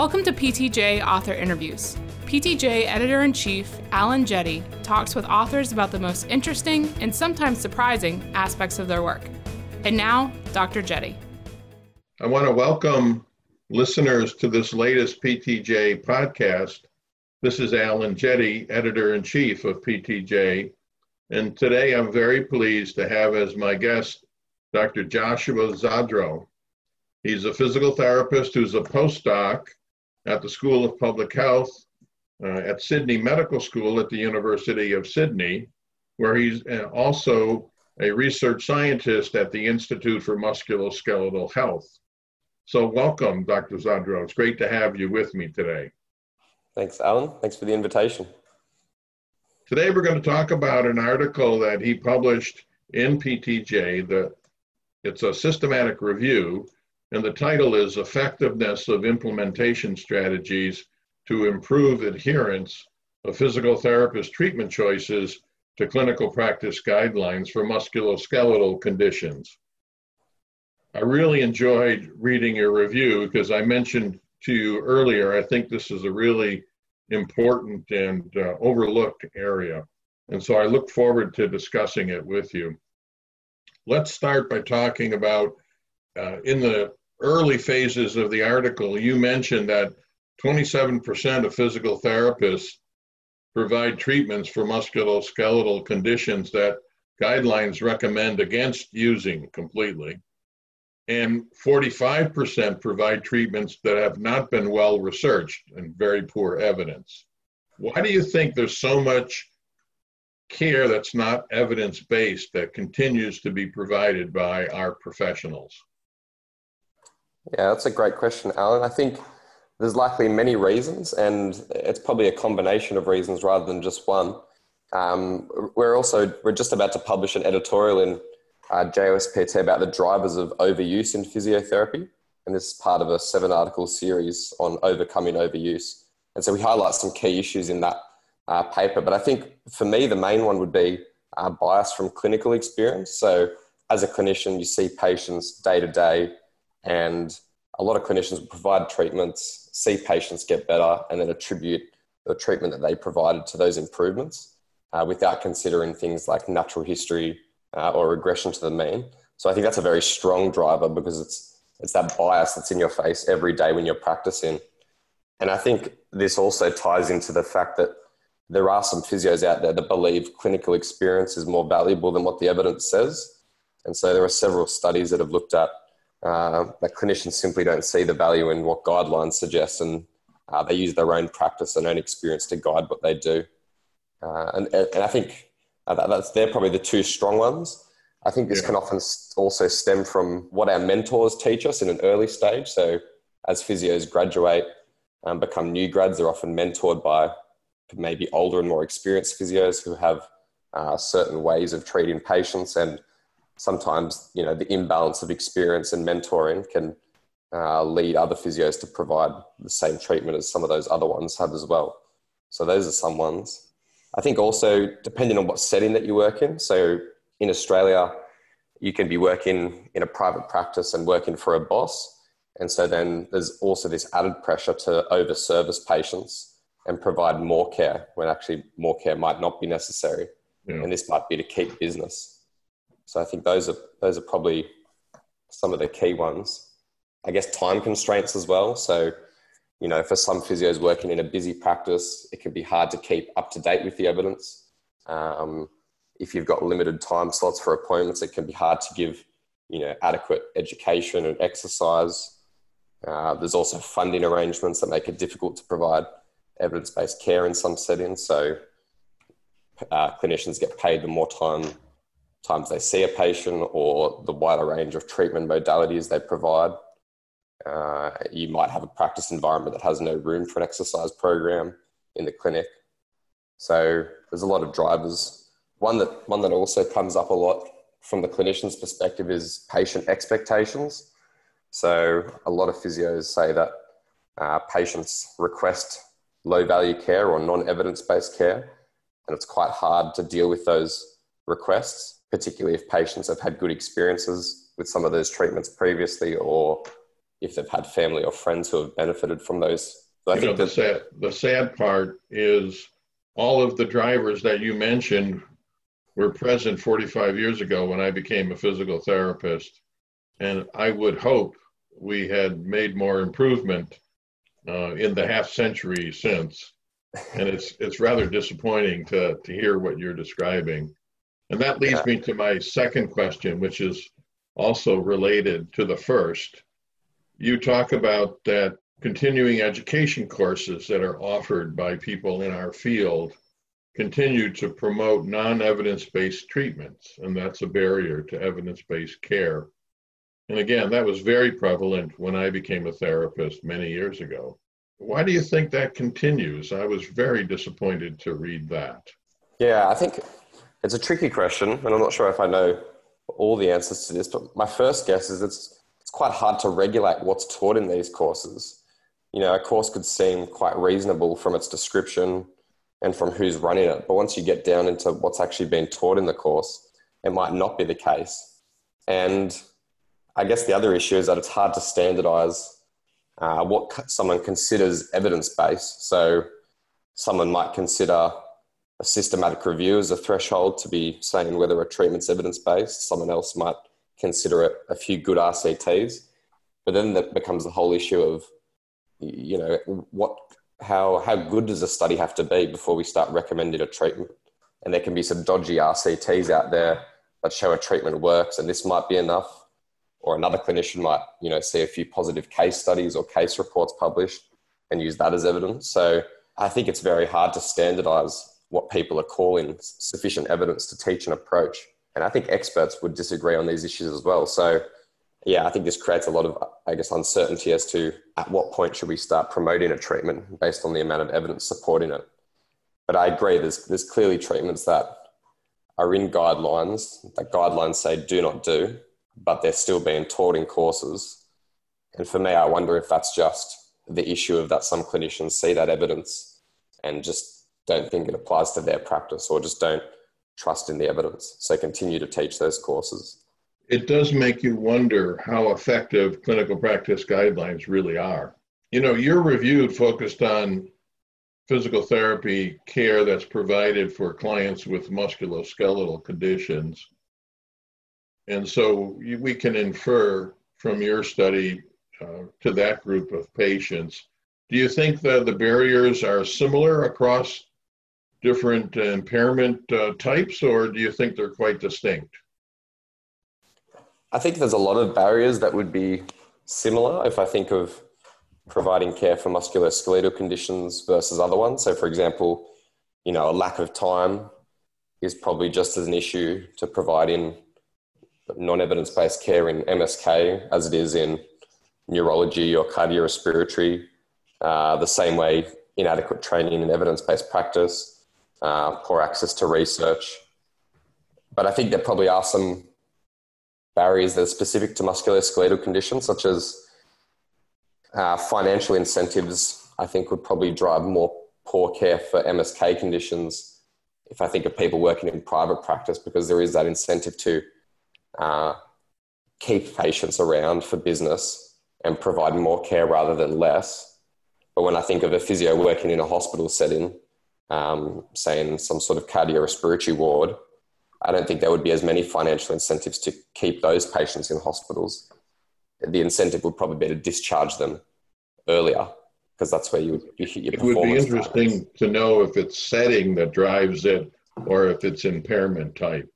Welcome to PTJ Author Interviews. PTJ Editor in Chief Alan Jette talks with authors about the most interesting and sometimes surprising aspects of their work. And now, Dr. Jette. I want to welcome listeners to this latest PTJ podcast. This is Alan Jette, Editor in Chief of PTJ. And today I'm very pleased to have as my guest Dr. Joshua Zadro. He's a physical therapist who's a postdoc at the School of Public Health uh, at Sydney Medical School at the University of Sydney, where he's uh, also a research scientist at the Institute for Musculoskeletal Health. So, welcome, Dr. Zadro. It's great to have you with me today. Thanks, Alan. Thanks for the invitation. Today, we're going to talk about an article that he published in PTJ. The, it's a systematic review and the title is Effectiveness of Implementation Strategies to Improve Adherence of Physical Therapist Treatment Choices to Clinical Practice Guidelines for Musculoskeletal Conditions. I really enjoyed reading your review because I mentioned to you earlier, I think this is a really important and uh, overlooked area. And so I look forward to discussing it with you. Let's start by talking about uh, in the early phases of the article, you mentioned that 27% of physical therapists provide treatments for musculoskeletal conditions that guidelines recommend against using completely. And 45% provide treatments that have not been well researched and very poor evidence. Why do you think there's so much care that's not evidence based that continues to be provided by our professionals? Yeah, that's a great question, Alan. I think there's likely many reasons, and it's probably a combination of reasons rather than just one. Um, we're also we're just about to publish an editorial in uh, JOSPT about the drivers of overuse in physiotherapy, and this is part of a seven-article series on overcoming overuse. And so we highlight some key issues in that uh, paper. But I think for me, the main one would be uh, bias from clinical experience. So as a clinician, you see patients day to day and a lot of clinicians will provide treatments, see patients get better, and then attribute the treatment that they provided to those improvements uh, without considering things like natural history uh, or regression to the mean. So I think that's a very strong driver because it's it's that bias that's in your face every day when you're practicing. And I think this also ties into the fact that there are some physios out there that believe clinical experience is more valuable than what the evidence says. And so there are several studies that have looked at uh, that clinicians simply don't see the value in what guidelines suggest, and uh, they use their own practice and own experience to guide what they do. Uh, and, and I think uh, that's they're probably the two strong ones. I think this yeah. can often also stem from what our mentors teach us in an early stage. So, as physios graduate, um, become new grads, they're often mentored by maybe older and more experienced physios who have uh, certain ways of treating patients and sometimes you know the imbalance of experience and mentoring can uh, lead other physios to provide the same treatment as some of those other ones have as well. So those are some ones. I think also depending on what setting that you work in. So in Australia, you can be working in a private practice and working for a boss. And so then there's also this added pressure to over service patients and provide more care when actually more care might not be necessary. Yeah. And this might be to keep business. So I think those are those are probably some of the key ones. I guess time constraints as well. So, you know, for some physios working in a busy practice, it can be hard to keep up to date with the evidence. Um, if you've got limited time slots for appointments, it can be hard to give, you know, adequate education and exercise. Uh, there's also funding arrangements that make it difficult to provide evidence-based care in some settings. So uh, clinicians get paid the more time times they see a patient or the wider range of treatment modalities they provide. Uh, you might have a practice environment that has no room for an exercise program in the clinic. So there's a lot of drivers. One that, one that also comes up a lot from the clinician's perspective is patient expectations. So a lot of physios say that uh, patients request low value care or non evidence based care, and it's quite hard to deal with those requests particularly if patients have had good experiences with some of those treatments previously or if they've had family or friends who have benefited from those. I think know, the sad the sad part is all of the drivers that you mentioned were present 45 years ago when I became a physical therapist, and I would hope we had made more improvement uh, in the half century since. And it's it's rather disappointing to to hear what you're describing. And that leads me to my second question, which is also related to the first. You talk about that continuing education courses that are offered by people in our field continue to promote non evidence based treatments, and that's a barrier to evidence based care. And again, that was very prevalent when I became a therapist many years ago. Why do you think that continues? I was very disappointed to read that. Yeah, I think it's a tricky question, and I'm not sure if I know all the answers to this, but my first guess is it's it's quite hard to regulate what's taught in these courses. You know, a course could seem quite reasonable from its description and from who's running it, but once you get down into what's actually being taught in the course, it might not be the case. And I guess the other issue is that it's hard to standardize uh, what someone considers evidence based. So, someone might consider a systematic review as a threshold to be saying whether a treatment's evidence based. Someone else might consider it a few good RCTs. But then that becomes the whole issue of, you know, what, how, how good does a study have to be before we start recommending a treatment? And there can be some dodgy RCTs out there that show a treatment works, and this might be enough. Or another clinician might, you know, see a few positive case studies or case reports published and use that as evidence. So I think it's very hard to standardize what people are calling sufficient evidence to teach an approach. And I think experts would disagree on these issues as well. So, yeah, I think this creates a lot of, I guess, uncertainty as to at what point should we start promoting a treatment based on the amount of evidence supporting it. But I agree, there's, there's clearly treatments that are in guidelines that guidelines say do not do, but they're still being taught in courses. And for me, I wonder if that's just the issue of that some clinicians see that evidence and just don't think it applies to their practice or just don't trust in the evidence. So continue to teach those courses. It does make you wonder how effective clinical practice guidelines really are. You know, your review focused on physical therapy care that's provided for clients with musculoskeletal conditions. And so we can infer from your study uh, to that group of patients. Do you think that the barriers are similar across different impairment uh, types, or do you think they're quite distinct? I think there's a lot of barriers that would be similar if I think of providing care for musculoskeletal conditions versus other ones. So, for example, you know, a lack of time is probably just as an issue to provide in non-evidence based care in MSK as it is in neurology or cardiorespiratory. Uh, the same way inadequate training in evidence based practice uh, poor access to research. But I think there probably are some barriers that are specific to musculoskeletal conditions, such as uh, financial incentives, I think would probably drive more poor care for MSK conditions if I think of people working in private practice, because there is that incentive to uh, keep patients around for business and provide more care rather than less. But when I think of a physio working in a hospital setting, um, say in some sort of cardiorespiratory ward, I don't think there would be as many financial incentives to keep those patients in hospitals. The incentive would probably be to discharge them earlier because that's where you, you hit your It would be interesting to know if it's setting that drives it or if it's impairment type.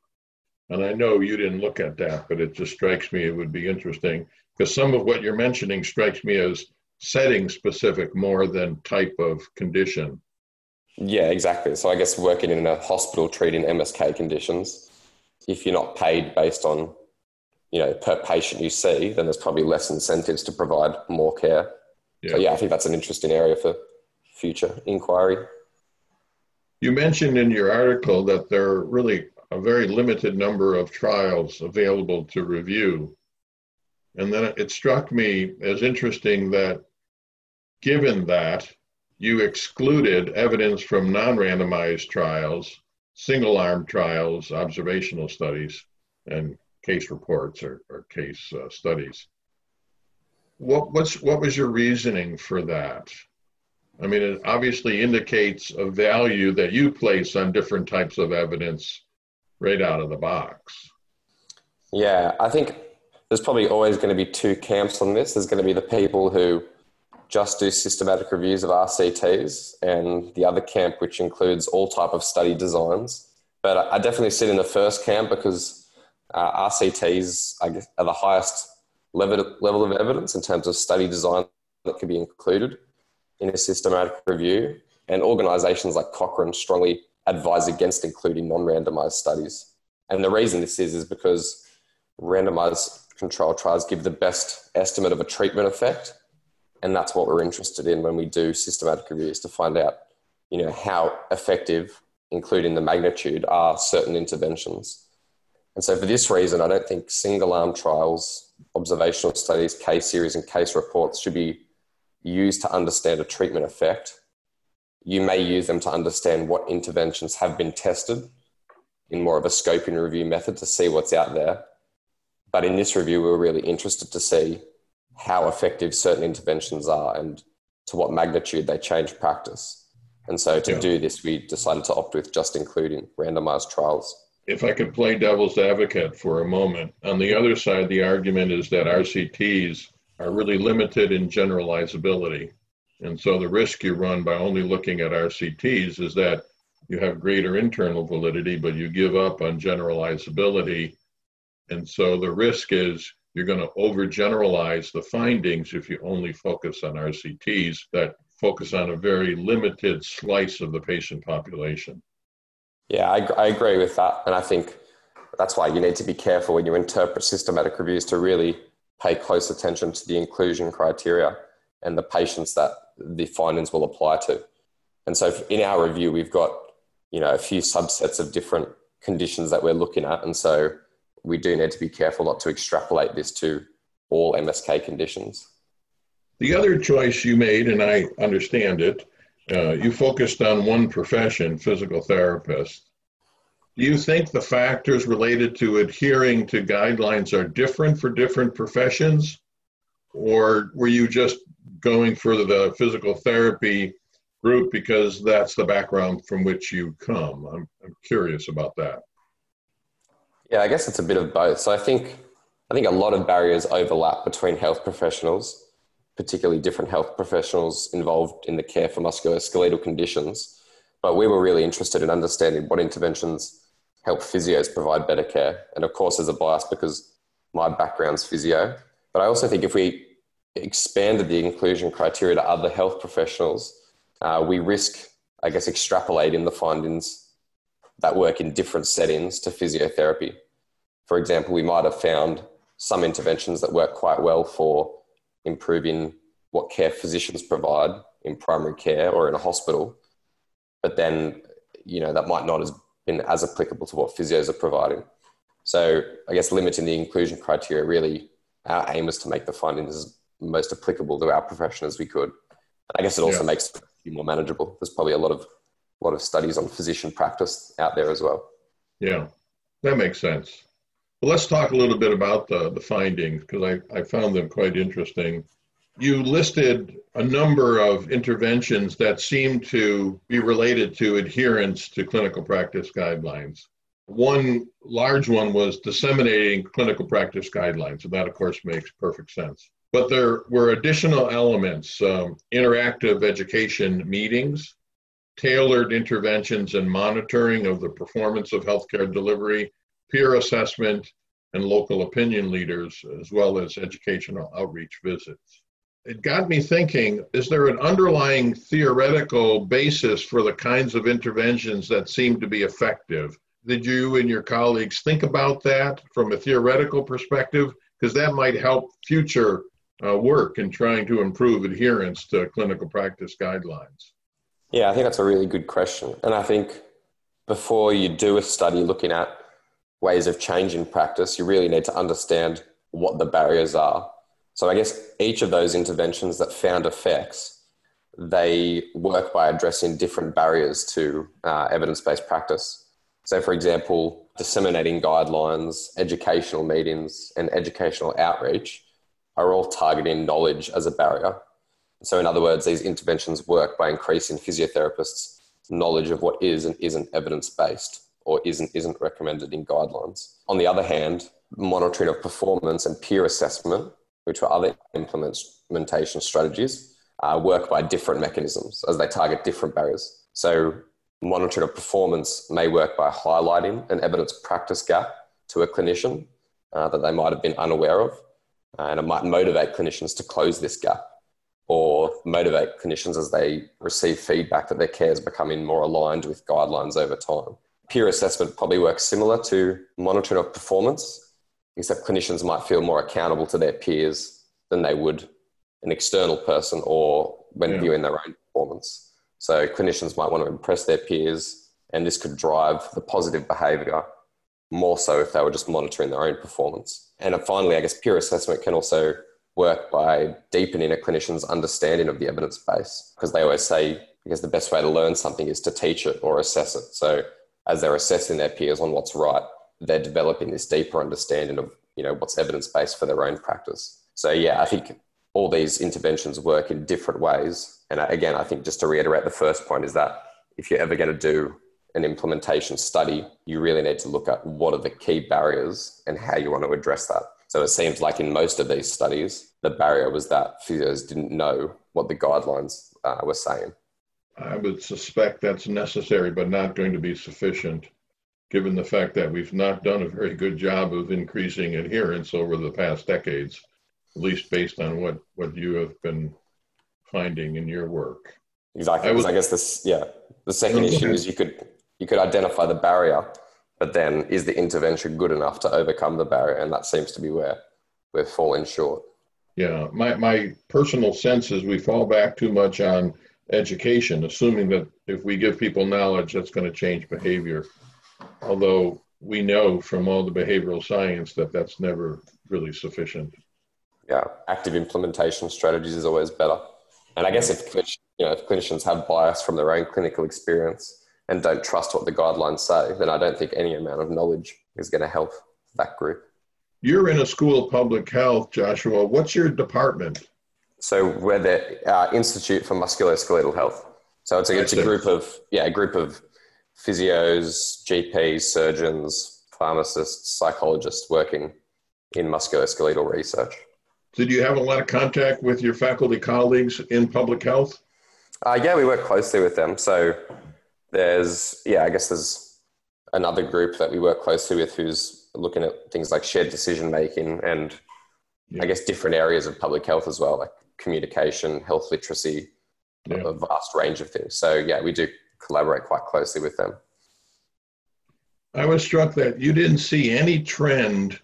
And I know you didn't look at that, but it just strikes me it would be interesting because some of what you're mentioning strikes me as setting specific more than type of condition. Yeah, exactly. So I guess working in a hospital treating MSK conditions, if you're not paid based on, you know, per patient you see, then there's probably less incentives to provide more care. Yeah. So yeah, I think that's an interesting area for future inquiry. You mentioned in your article that there are really a very limited number of trials available to review. And then it struck me as interesting that given that, you excluded evidence from non randomized trials, single arm trials, observational studies, and case reports or, or case uh, studies. what what's what was your reasoning for that? I mean, it obviously indicates a value that you place on different types of evidence right out of the box. Yeah, I think there's probably always going to be two camps on this. There's going to be the people who just do systematic reviews of RCTs, and the other camp, which includes all type of study designs. But I definitely sit in the first camp because uh, RCTs guess, are the highest level, level of evidence in terms of study design that can be included in a systematic review. And organisations like Cochrane strongly advise against including non-randomised studies. And the reason this is is because randomised control trials give the best estimate of a treatment effect and that's what we're interested in when we do systematic reviews to find out you know how effective including the magnitude are certain interventions. And so for this reason i don't think single arm trials observational studies case series and case reports should be used to understand a treatment effect. You may use them to understand what interventions have been tested in more of a scoping review method to see what's out there. But in this review we we're really interested to see how effective certain interventions are and to what magnitude they change practice. And so to yeah. do this, we decided to opt with just including randomized trials. If I could play devil's advocate for a moment, on the other side, the argument is that RCTs are really limited in generalizability. And so the risk you run by only looking at RCTs is that you have greater internal validity, but you give up on generalizability. And so the risk is you're going to overgeneralize the findings if you only focus on RCTs that focus on a very limited slice of the patient population. Yeah, I, I agree with that. And I think that's why you need to be careful when you interpret systematic reviews to really pay close attention to the inclusion criteria and the patients that the findings will apply to. And so in our review, we've got, you know, a few subsets of different conditions that we're looking at. And so we do need to be careful not to extrapolate this to all MSK conditions. The other choice you made, and I understand it, uh, you focused on one profession, physical therapist. Do you think the factors related to adhering to guidelines are different for different professions? Or were you just going for the physical therapy group because that's the background from which you come? I'm, I'm curious about that. Yeah, I guess it's a bit of both. So I think I think a lot of barriers overlap between health professionals, particularly different health professionals involved in the care for musculoskeletal conditions. But we were really interested in understanding what interventions help physios provide better care. And of course, there's a bias because my background's physio. But I also think if we expanded the inclusion criteria to other health professionals, uh, we risk, I guess, extrapolating the findings that work in different settings to physiotherapy. For example, we might have found some interventions that work quite well for improving what care physicians provide in primary care or in a hospital, but then you know that might not have been as applicable to what physios are providing. So I guess limiting the inclusion criteria really our aim is to make the findings most applicable to our profession as we could. And I guess it also yeah. makes it more manageable. There's probably a lot of a lot of studies on physician practice out there as well. Yeah, that makes sense. Well, let's talk a little bit about the, the findings because I, I found them quite interesting. You listed a number of interventions that seem to be related to adherence to clinical practice guidelines. One large one was disseminating clinical practice guidelines, and that, of course, makes perfect sense. But there were additional elements um, interactive education meetings, tailored interventions and monitoring of the performance of healthcare delivery, peer assessment, and local opinion leaders, as well as educational outreach visits. It got me thinking is there an underlying theoretical basis for the kinds of interventions that seem to be effective? Did you and your colleagues think about that from a theoretical perspective? Because that might help future uh, work in trying to improve adherence to clinical practice guidelines. Yeah, I think that's a really good question. And I think before you do a study looking at ways of changing practice, you really need to understand what the barriers are. So I guess each of those interventions that found effects, they work by addressing different barriers to uh, evidence-based practice. So for example, disseminating guidelines, educational meetings, and educational outreach, are all targeting knowledge as a barrier. So, in other words, these interventions work by increasing physiotherapists' knowledge of what is and isn't evidence based or isn't, isn't recommended in guidelines. On the other hand, monitoring of performance and peer assessment, which are other implementation strategies, uh, work by different mechanisms as they target different barriers. So, monitoring of performance may work by highlighting an evidence practice gap to a clinician uh, that they might have been unaware of, uh, and it might motivate clinicians to close this gap or motivate clinicians as they receive feedback that their care is becoming more aligned with guidelines over time. Peer assessment probably works similar to monitoring of performance, except clinicians might feel more accountable to their peers than they would an external person or when yeah. viewing their own performance. So clinicians might want to impress their peers, and this could drive the positive behavior more so if they were just monitoring their own performance. And finally, I guess peer assessment can also work by deepening a clinician's understanding of the evidence base because they always say because the best way to learn something is to teach it or assess it. So as they're assessing their peers on what's right, they're developing this deeper understanding of you know what's evidence based for their own practice. So yeah, I think all these interventions work in different ways. And again, I think just to reiterate the first point is that if you're ever going to do an implementation study, you really need to look at what are the key barriers and how you want to address that. So it seems like in most of these studies, the barrier was that physios didn't know what the guidelines uh, were saying. I would suspect that's necessary, but not going to be sufficient, given the fact that we've not done a very good job of increasing adherence over the past decades, at least based on what, what you have been finding in your work. Exactly. I, was, I guess this, yeah, the second issue is you could you could identify the barrier but then, is the intervention good enough to overcome the barrier? And that seems to be where we're falling short. Yeah, my, my personal sense is we fall back too much on education, assuming that if we give people knowledge, that's going to change behavior. Although we know from all the behavioral science that that's never really sufficient. Yeah, active implementation strategies is always better. And I guess if, you know, if clinicians have bias from their own clinical experience, and don't trust what the guidelines say, then I don't think any amount of knowledge is going to help that group. You're in a school of public health, Joshua. What's your department? So we're the uh, Institute for Musculoskeletal Health. So it's a, it's a group of yeah, a group of physios, GPs, surgeons, pharmacists, psychologists working in musculoskeletal research. Did you have a lot of contact with your faculty colleagues in public health? Uh, yeah, we work closely with them. So there's, yeah, I guess there's another group that we work closely with who's looking at things like shared decision making and yeah. I guess different areas of public health as well, like communication, health literacy, yeah. a vast range of things. So, yeah, we do collaborate quite closely with them. I was struck that you didn't see any trend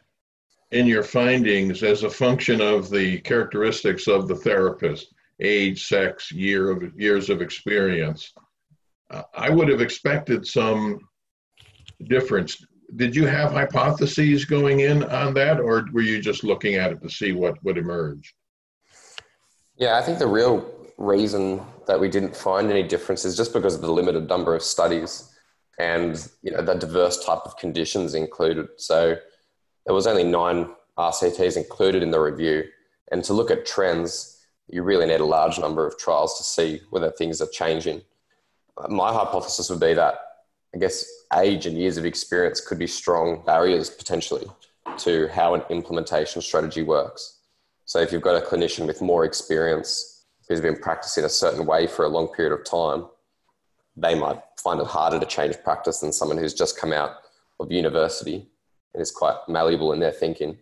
in your findings as a function of the characteristics of the therapist age sex year of years of experience I would have expected some difference. Did you have hypotheses going in on that, or were you just looking at it to see what would emerge? Yeah, I think the real reason that we didn't find any difference is just because of the limited number of studies and you know the diverse type of conditions included. So there was only nine RCTs included in the review, and to look at trends, you really need a large number of trials to see whether things are changing my hypothesis would be that I guess age and years of experience could be strong barriers potentially to how an implementation strategy works. So if you've got a clinician with more experience who's been practicing a certain way for a long period of time, they might find it harder to change practice than someone who's just come out of university and is quite malleable in their thinking.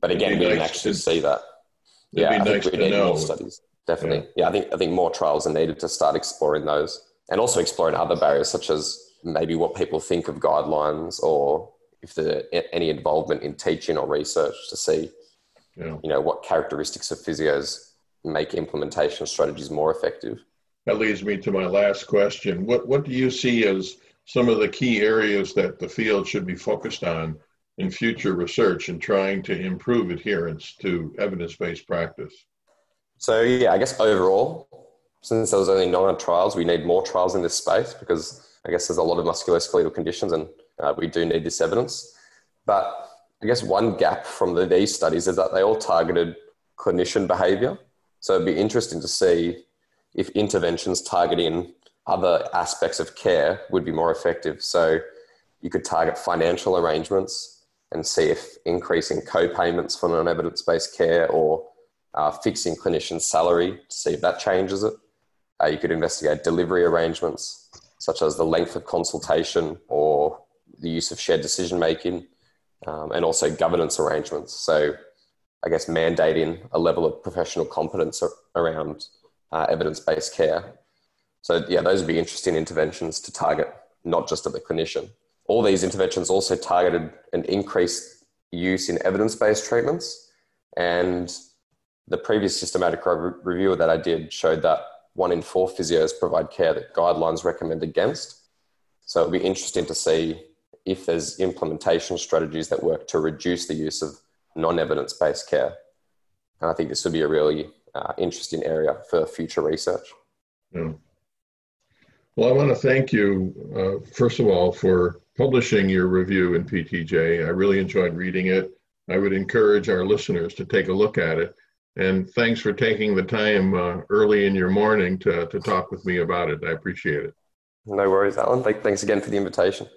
But again, we didn't actually to, see that. Yeah, I nice think we need know. more studies. Definitely. Yeah. yeah, I think I think more trials are needed to start exploring those and also exploring other barriers such as maybe what people think of guidelines or if there's any involvement in teaching or research to see yeah. you know what characteristics of physios make implementation strategies more effective that leads me to my last question what what do you see as some of the key areas that the field should be focused on in future research and trying to improve adherence to evidence-based practice so yeah i guess overall since there was only nine trials, we need more trials in this space because I guess there's a lot of musculoskeletal conditions and uh, we do need this evidence. But I guess one gap from the, these studies is that they all targeted clinician behavior. So it'd be interesting to see if interventions targeting other aspects of care would be more effective. So you could target financial arrangements and see if increasing co-payments for non-evidence based care or uh, fixing clinicians' salary to see if that changes it. Uh, you could investigate delivery arrangements, such as the length of consultation or the use of shared decision making, um, and also governance arrangements. So, I guess mandating a level of professional competence around uh, evidence based care. So, yeah, those would be interesting interventions to target not just at the clinician. All these interventions also targeted an increased use in evidence based treatments. And the previous systematic re- review that I did showed that one in four physios provide care that guidelines recommend against. So it'll be interesting to see if there's implementation strategies that work to reduce the use of non evidence based care. And I think this would be a really uh, interesting area for future research. Yeah. Well, I want to thank you, uh, first of all, for publishing your review in PTJ. I really enjoyed reading it. I would encourage our listeners to take a look at it. And thanks for taking the time uh, early in your morning to, to talk with me about it. I appreciate it. No worries, Alan. Thanks again for the invitation.